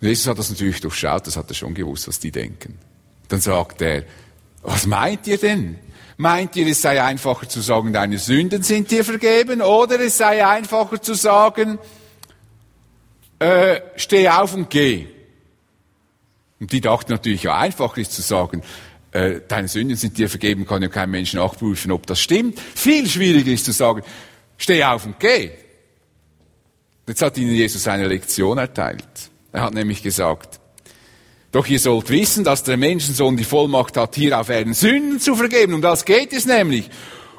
Und Jesus hat das natürlich durchschaut, das hat er schon gewusst, was die denken. Dann sagt er, was meint ihr denn? Meint ihr, es sei einfacher zu sagen, deine Sünden sind dir vergeben? Oder es sei einfacher zu sagen, äh, steh auf und geh? Und die dachten natürlich, ja, einfach ist zu sagen, äh, deine Sünden sind dir vergeben, kann ja kein Mensch nachprüfen, ob das stimmt. Viel schwieriger ist zu sagen, steh auf und geh. Jetzt hat ihnen Jesus eine Lektion erteilt. Er hat nämlich gesagt, doch ihr sollt wissen, dass der Menschensohn die Vollmacht hat, hier auf Erden Sünden zu vergeben. Um das geht es nämlich.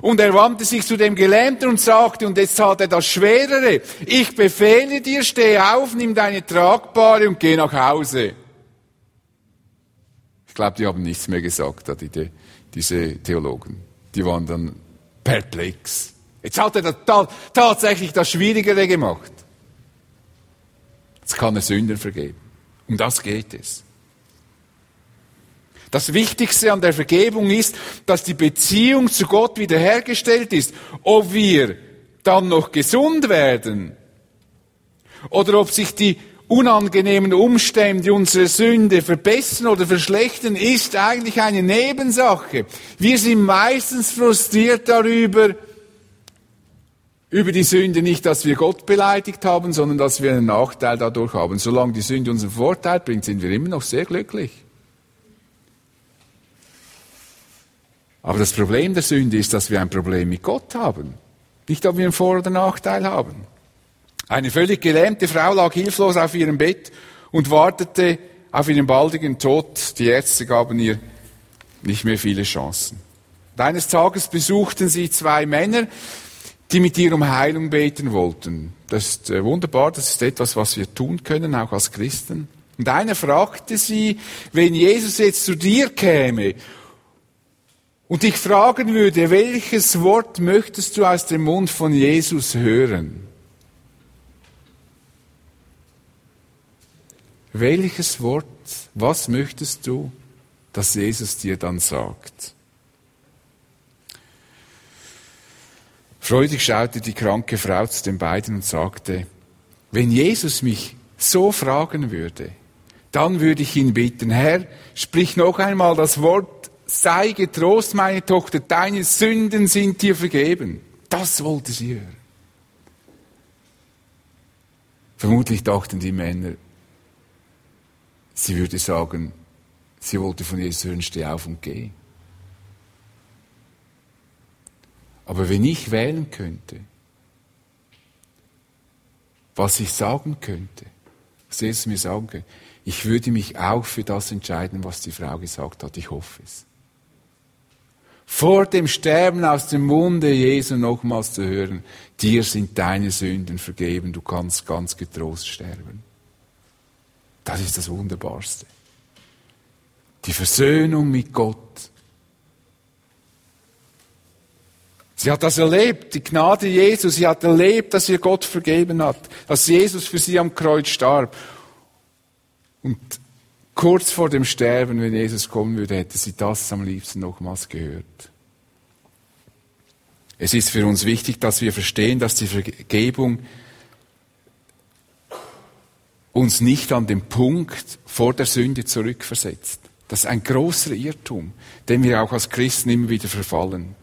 Und er wandte sich zu dem Gelähmten und sagte, und jetzt hat er das Schwerere, ich befehle dir, steh auf, nimm deine Tragbare und geh nach Hause. Ich glaube, die haben nichts mehr gesagt, die, diese Theologen. Die waren dann perplex. Jetzt hat er da, tatsächlich das Schwierigere gemacht. Jetzt kann er Sünden vergeben. Um das geht es. Das Wichtigste an der Vergebung ist, dass die Beziehung zu Gott wiederhergestellt ist. Ob wir dann noch gesund werden oder ob sich die unangenehmen Umstände unsere Sünde verbessern oder verschlechtern, ist eigentlich eine Nebensache. Wir sind meistens frustriert darüber, über die Sünde nicht, dass wir Gott beleidigt haben, sondern dass wir einen Nachteil dadurch haben. Solange die Sünde unseren Vorteil bringt, sind wir immer noch sehr glücklich. Aber das Problem der Sünde ist, dass wir ein Problem mit Gott haben. Nicht, ob wir einen Vor- oder Nachteil haben. Eine völlig gelähmte Frau lag hilflos auf ihrem Bett und wartete auf ihren baldigen Tod. Die Ärzte gaben ihr nicht mehr viele Chancen. Und eines Tages besuchten sie zwei Männer, die mit ihr um Heilung beten wollten. Das ist äh, wunderbar, das ist etwas, was wir tun können, auch als Christen. Und einer fragte sie, wenn Jesus jetzt zu dir käme und dich fragen würde, welches Wort möchtest du aus dem Mund von Jesus hören? Welches Wort, was möchtest du, dass Jesus dir dann sagt? Freudig schaute die kranke Frau zu den beiden und sagte, wenn Jesus mich so fragen würde, dann würde ich ihn bitten, Herr, sprich noch einmal das Wort, sei getrost, meine Tochter, deine Sünden sind dir vergeben. Das wollte sie hören. Vermutlich dachten die Männer, Sie würde sagen, sie wollte von Jesus hören, steh auf und geh. Aber wenn ich wählen könnte, was ich sagen könnte, was Jesus mir sagen könnte, ich würde mich auch für das entscheiden, was die Frau gesagt hat. Ich hoffe es. Vor dem Sterben aus dem Munde Jesu nochmals zu hören, dir sind deine Sünden vergeben, du kannst ganz getrost sterben. Das ist das Wunderbarste. Die Versöhnung mit Gott. Sie hat das erlebt, die Gnade Jesu. Sie hat erlebt, dass ihr Gott vergeben hat, dass Jesus für sie am Kreuz starb. Und kurz vor dem Sterben, wenn Jesus kommen würde, hätte sie das am liebsten nochmals gehört. Es ist für uns wichtig, dass wir verstehen, dass die Vergebung uns nicht an den Punkt vor der Sünde zurückversetzt. Das ist ein großer Irrtum, den wir auch als Christen immer wieder verfallen.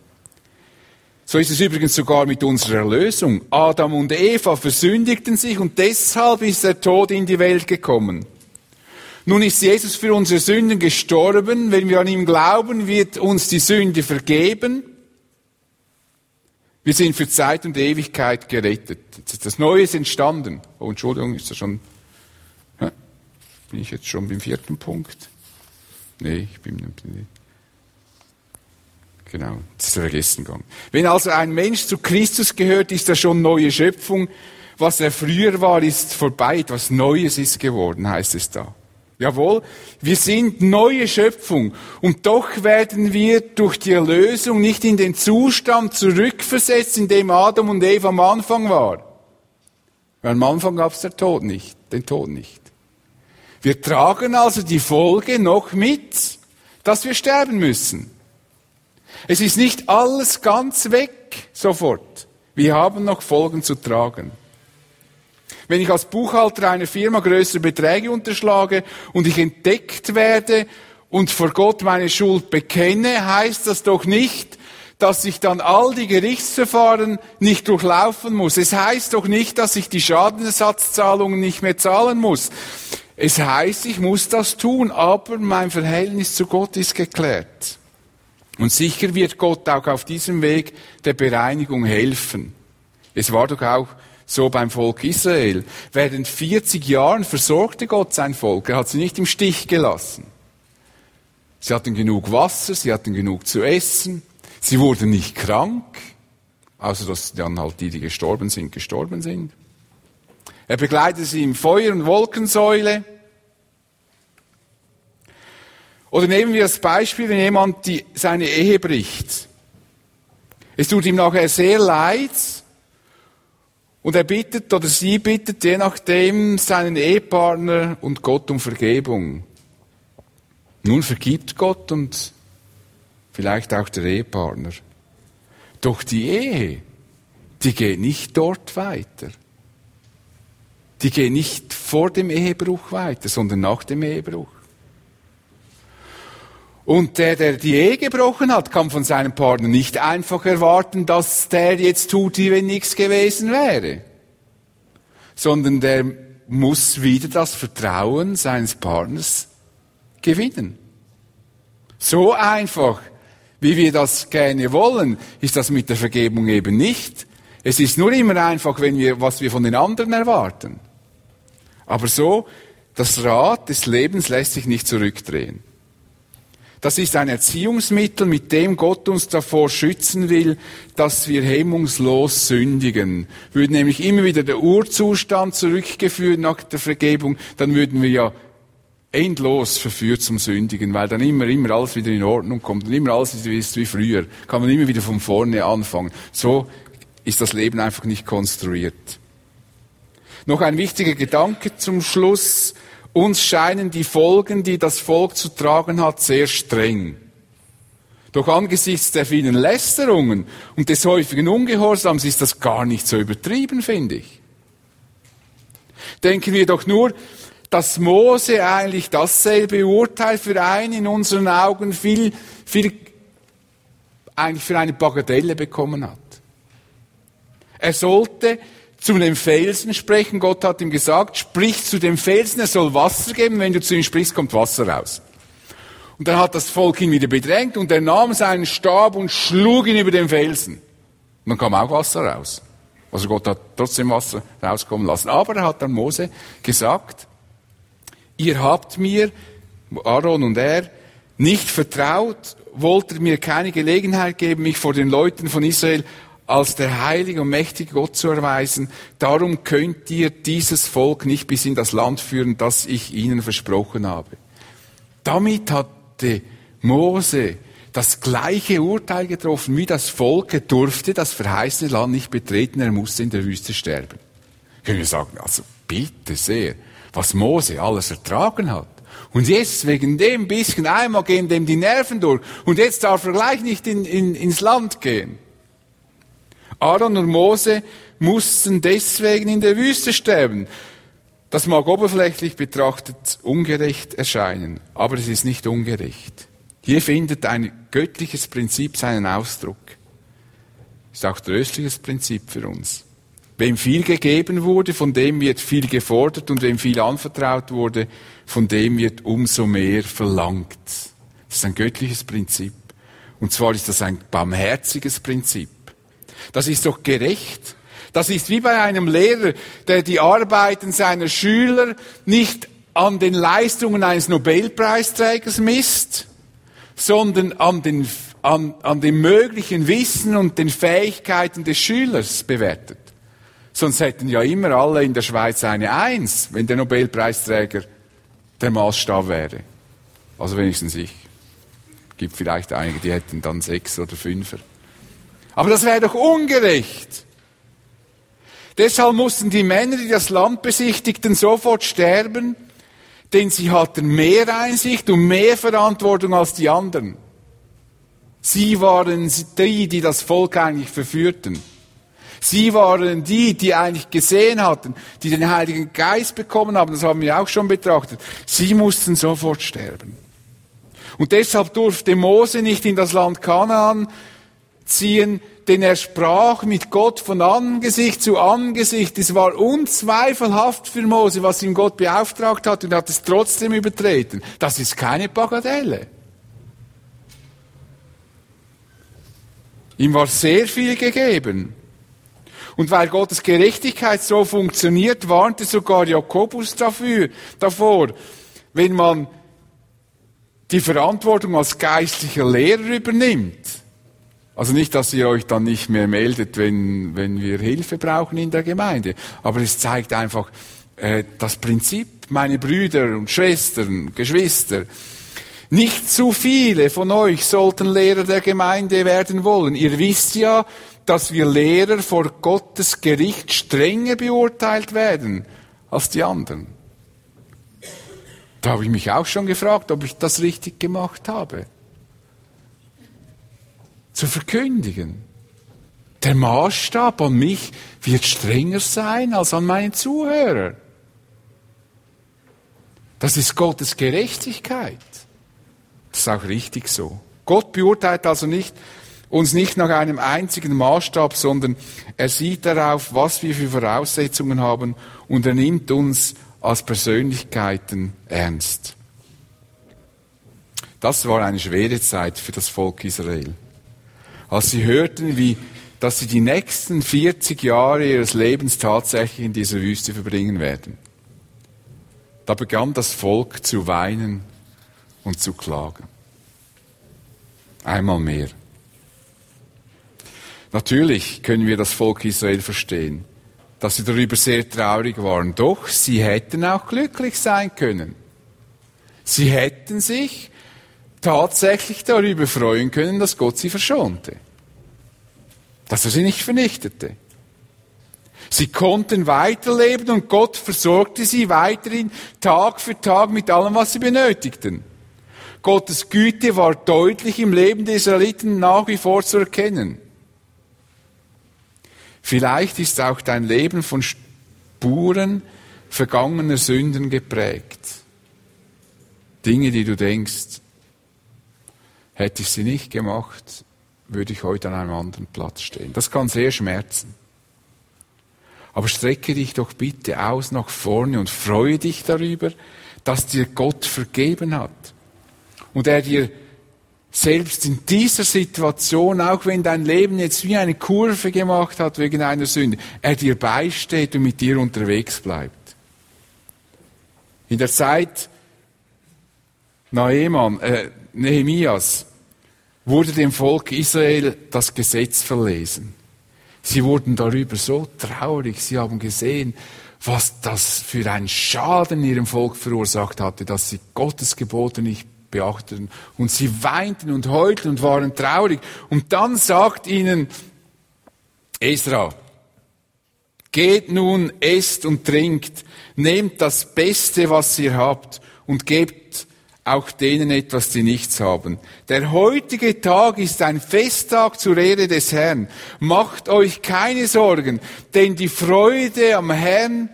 So ist es übrigens sogar mit unserer Erlösung. Adam und Eva versündigten sich und deshalb ist der Tod in die Welt gekommen. Nun ist Jesus für unsere Sünden gestorben. Wenn wir an ihm glauben, wird uns die Sünde vergeben. Wir sind für Zeit und Ewigkeit gerettet. Jetzt ist das Neues entstanden. Oh, Entschuldigung, ist das schon bin ich jetzt schon beim vierten Punkt? Nee, ich bin nicht. Genau, das ist vergessen gegangen. Wenn also ein Mensch zu Christus gehört, ist er schon neue Schöpfung. Was er früher war, ist vorbei. Etwas Neues ist geworden, heißt es da. Jawohl, wir sind neue Schöpfung. Und doch werden wir durch die Erlösung nicht in den Zustand zurückversetzt, in dem Adam und Eva am Anfang war. Weil am Anfang gab es den Tod nicht, den Tod nicht. Wir tragen also die Folge noch mit, dass wir sterben müssen. Es ist nicht alles ganz weg sofort. Wir haben noch Folgen zu tragen. Wenn ich als Buchhalter einer Firma größere Beträge unterschlage und ich entdeckt werde und vor Gott meine Schuld bekenne, heißt das doch nicht, dass ich dann all die Gerichtsverfahren nicht durchlaufen muss. Es heißt doch nicht, dass ich die Schadenersatzzahlungen nicht mehr zahlen muss. Es heißt, ich muss das tun, aber mein Verhältnis zu Gott ist geklärt. Und sicher wird Gott auch auf diesem Weg der Bereinigung helfen. Es war doch auch so beim Volk Israel. Während 40 Jahren versorgte Gott sein Volk. Er hat sie nicht im Stich gelassen. Sie hatten genug Wasser, sie hatten genug zu essen, sie wurden nicht krank, außer dass dann halt die, die gestorben sind, gestorben sind. Er begleitete sie im Feuer und Wolkensäule. Oder nehmen wir das Beispiel, wenn jemand die, seine Ehe bricht. Es tut ihm nachher sehr leid und er bittet oder sie bittet je nachdem seinen Ehepartner und Gott um Vergebung. Nun vergibt Gott und vielleicht auch der Ehepartner. Doch die Ehe, die geht nicht dort weiter. Die geht nicht vor dem Ehebruch weiter, sondern nach dem Ehebruch. Und der, der die Ehe gebrochen hat, kann von seinem Partner nicht einfach erwarten, dass der jetzt tut, wie wenn nichts gewesen wäre. Sondern der muss wieder das Vertrauen seines Partners gewinnen. So einfach, wie wir das gerne wollen, ist das mit der Vergebung eben nicht. Es ist nur immer einfach, wenn wir, was wir von den anderen erwarten. Aber so, das Rad des Lebens lässt sich nicht zurückdrehen. Das ist ein Erziehungsmittel, mit dem Gott uns davor schützen will, dass wir hemmungslos sündigen. Würde nämlich immer wieder der Urzustand zurückgeführt nach der Vergebung, dann würden wir ja endlos verführt zum Sündigen, weil dann immer, immer alles wieder in Ordnung kommt und immer alles ist wie früher. Kann man immer wieder von vorne anfangen. So ist das Leben einfach nicht konstruiert. Noch ein wichtiger Gedanke zum Schluss. Uns scheinen die Folgen, die das Volk zu tragen hat, sehr streng. Doch angesichts der vielen Lästerungen und des häufigen Ungehorsams ist das gar nicht so übertrieben, finde ich. Denken wir doch nur, dass Mose eigentlich dasselbe Urteil für einen in unseren Augen viel, viel, eigentlich für eine Bagatelle bekommen hat. Er sollte zu dem Felsen sprechen. Gott hat ihm gesagt, sprich zu dem Felsen, er soll Wasser geben. Wenn du zu ihm sprichst, kommt Wasser raus. Und dann hat das Volk ihn wieder bedrängt und er nahm seinen Stab und schlug ihn über den Felsen. Und dann kam auch Wasser raus. Also Gott hat trotzdem Wasser rauskommen lassen. Aber er hat dann Mose gesagt, ihr habt mir, Aaron und er, nicht vertraut, wollt ihr mir keine Gelegenheit geben, mich vor den Leuten von Israel als der heilige und mächtige Gott zu erweisen. Darum könnt ihr dieses Volk nicht bis in das Land führen, das ich ihnen versprochen habe. Damit hatte Mose das gleiche Urteil getroffen wie das Volk. Er durfte das verheißene Land nicht betreten, er musste in der Wüste sterben. Können wir sagen, also bitte sehr, was Mose alles ertragen hat. Und jetzt wegen dem bisschen einmal gehen dem die Nerven durch. Und jetzt darf er gleich nicht in, in, ins Land gehen. Aaron und Mose mussten deswegen in der Wüste sterben. Das mag oberflächlich betrachtet ungerecht erscheinen, aber es ist nicht ungerecht. Hier findet ein göttliches Prinzip seinen Ausdruck. Ist auch tröstliches Prinzip für uns. Wem viel gegeben wurde, von dem wird viel gefordert und wem viel anvertraut wurde, von dem wird umso mehr verlangt. Das ist ein göttliches Prinzip. Und zwar ist das ein barmherziges Prinzip. Das ist doch gerecht. Das ist wie bei einem Lehrer, der die Arbeiten seiner Schüler nicht an den Leistungen eines Nobelpreisträgers misst, sondern an, den, an, an dem möglichen Wissen und den Fähigkeiten des Schülers bewertet. Sonst hätten ja immer alle in der Schweiz eine Eins, wenn der Nobelpreisträger der Maßstab wäre. Also wenigstens ich. Gibt vielleicht einige, die hätten dann sechs oder fünfer. Aber das wäre doch ungerecht. Deshalb mussten die Männer, die das Land besichtigten, sofort sterben, Denn sie hatten mehr Einsicht und mehr Verantwortung als die anderen. Sie waren die, die das Volk eigentlich verführten. Sie waren die, die eigentlich gesehen hatten, die den Heiligen Geist bekommen haben, das haben wir auch schon betrachtet. Sie mussten sofort sterben. Und deshalb durfte Mose nicht in das Land Kanaan ziehen, denn er sprach mit Gott von Angesicht zu Angesicht. Es war unzweifelhaft für Mose, was ihm Gott beauftragt hat und hat es trotzdem übertreten. Das ist keine Bagatelle. Ihm war sehr viel gegeben. Und weil Gottes Gerechtigkeit so funktioniert, warnte sogar Jakobus dafür, davor, wenn man die Verantwortung als geistlicher Lehrer übernimmt. Also nicht, dass ihr euch dann nicht mehr meldet, wenn, wenn wir Hilfe brauchen in der Gemeinde. Aber es zeigt einfach äh, das Prinzip, meine Brüder und Schwestern, Geschwister. Nicht zu viele von euch sollten Lehrer der Gemeinde werden wollen. Ihr wisst ja, dass wir Lehrer vor Gottes Gericht strenger beurteilt werden als die anderen. Da habe ich mich auch schon gefragt, ob ich das richtig gemacht habe. Zu verkündigen. Der Maßstab an mich wird strenger sein als an meinen Zuhörer. Das ist Gottes Gerechtigkeit. Das ist auch richtig so. Gott beurteilt also nicht, uns nicht nach einem einzigen Maßstab, sondern er sieht darauf, was wir für Voraussetzungen haben und er nimmt uns als Persönlichkeiten ernst. Das war eine schwere Zeit für das Volk Israel. Als sie hörten, wie, dass sie die nächsten 40 Jahre ihres Lebens tatsächlich in dieser Wüste verbringen werden. Da begann das Volk zu weinen und zu klagen. Einmal mehr. Natürlich können wir das Volk Israel verstehen dass sie darüber sehr traurig waren. Doch sie hätten auch glücklich sein können. Sie hätten sich tatsächlich darüber freuen können, dass Gott sie verschonte. Dass er sie nicht vernichtete. Sie konnten weiterleben und Gott versorgte sie weiterhin Tag für Tag mit allem, was sie benötigten. Gottes Güte war deutlich im Leben der Israeliten nach wie vor zu erkennen. Vielleicht ist auch dein Leben von Spuren vergangener Sünden geprägt. Dinge, die du denkst, hätte ich sie nicht gemacht, würde ich heute an einem anderen Platz stehen. Das kann sehr schmerzen. Aber strecke dich doch bitte aus nach vorne und freue dich darüber, dass dir Gott vergeben hat und er dir selbst in dieser Situation, auch wenn dein Leben jetzt wie eine Kurve gemacht hat wegen einer Sünde, er dir beisteht und mit dir unterwegs bleibt. In der Zeit Naeman, äh, Nehemias wurde dem Volk Israel das Gesetz verlesen. Sie wurden darüber so traurig. Sie haben gesehen, was das für einen Schaden ihrem Volk verursacht hatte, dass sie Gottes Gebote nicht beachteten. Und sie weinten und heulten und waren traurig. Und dann sagt ihnen Esra, geht nun, esst und trinkt, nehmt das Beste, was ihr habt, und gebt auch denen etwas, die nichts haben. Der heutige Tag ist ein Festtag zur Ehre des Herrn. Macht euch keine Sorgen, denn die Freude am Herrn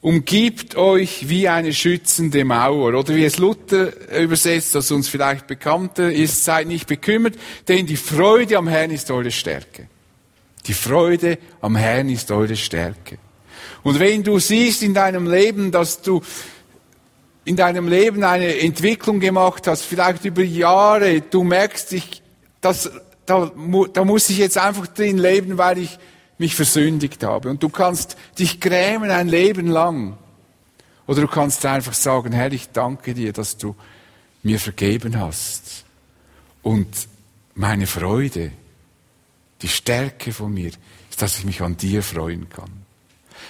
umgibt euch wie eine schützende Mauer. Oder wie es Luther übersetzt, das uns vielleicht bekannter ist, seid nicht bekümmert, denn die Freude am Herrn ist eure Stärke. Die Freude am Herrn ist eure Stärke. Und wenn du siehst in deinem Leben, dass du in deinem Leben eine Entwicklung gemacht hast, vielleicht über Jahre, du merkst, ich, das, da, da muss ich jetzt einfach drin leben, weil ich mich versündigt habe. Und du kannst dich grämen ein Leben lang. Oder du kannst einfach sagen, Herr, ich danke dir, dass du mir vergeben hast. Und meine Freude, die Stärke von mir, ist, dass ich mich an dir freuen kann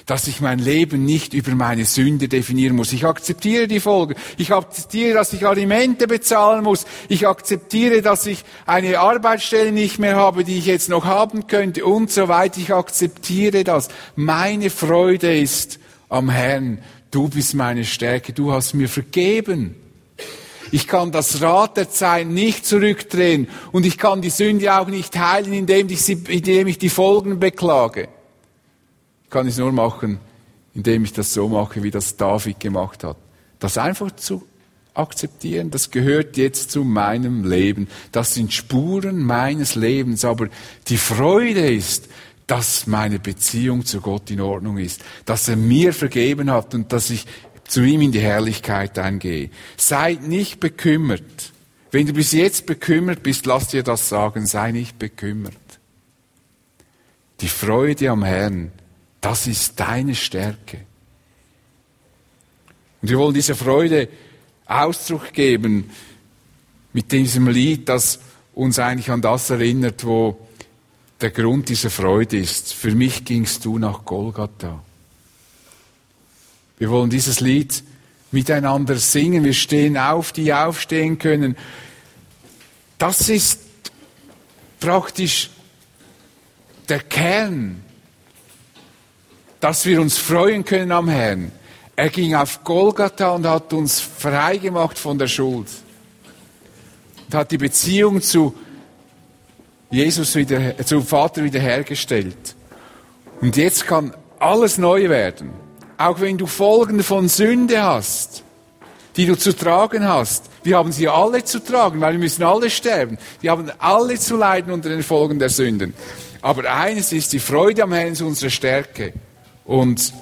dass ich mein Leben nicht über meine Sünde definieren muss. Ich akzeptiere die Folge. Ich akzeptiere, dass ich Alimente bezahlen muss. Ich akzeptiere, dass ich eine Arbeitsstelle nicht mehr habe, die ich jetzt noch haben könnte und so weiter. Ich akzeptiere das. Meine Freude ist am Herrn, Du bist meine Stärke, du hast mir vergeben. Ich kann das Rad der Zeit nicht zurückdrehen und ich kann die Sünde auch nicht heilen, indem ich, sie, indem ich die Folgen beklage. Ich kann es nur machen, indem ich das so mache, wie das David gemacht hat. Das einfach zu akzeptieren, das gehört jetzt zu meinem Leben. Das sind Spuren meines Lebens, aber die Freude ist, dass meine Beziehung zu Gott in Ordnung ist, dass er mir vergeben hat und dass ich zu ihm in die Herrlichkeit eingehe. Seid nicht bekümmert. Wenn du bis jetzt bekümmert bist, lass dir das sagen, sei nicht bekümmert. Die Freude am Herrn, das ist deine Stärke. Und wir wollen dieser Freude Ausdruck geben mit diesem Lied, das uns eigentlich an das erinnert, wo der Grund dieser Freude ist. Für mich gingst du nach Golgatha. Wir wollen dieses Lied miteinander singen. Wir stehen auf, die aufstehen können. Das ist praktisch der Kern, dass wir uns freuen können am Herrn. Er ging auf Golgatha und hat uns freigemacht von der Schuld. Und hat die Beziehung zu Jesus wieder, zum Vater wiederhergestellt. Und jetzt kann alles neu werden. Auch wenn du Folgen von Sünde hast, die du zu tragen hast. Wir haben sie alle zu tragen, weil wir müssen alle sterben. Wir haben alle zu leiden unter den Folgen der Sünden. Aber eines ist, die Freude am Herrn ist unsere Stärke. Und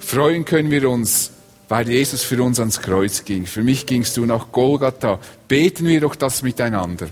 freuen können wir uns, weil Jesus für uns ans Kreuz ging. Für mich gingst du nach Golgatha. Beten wir doch das miteinander.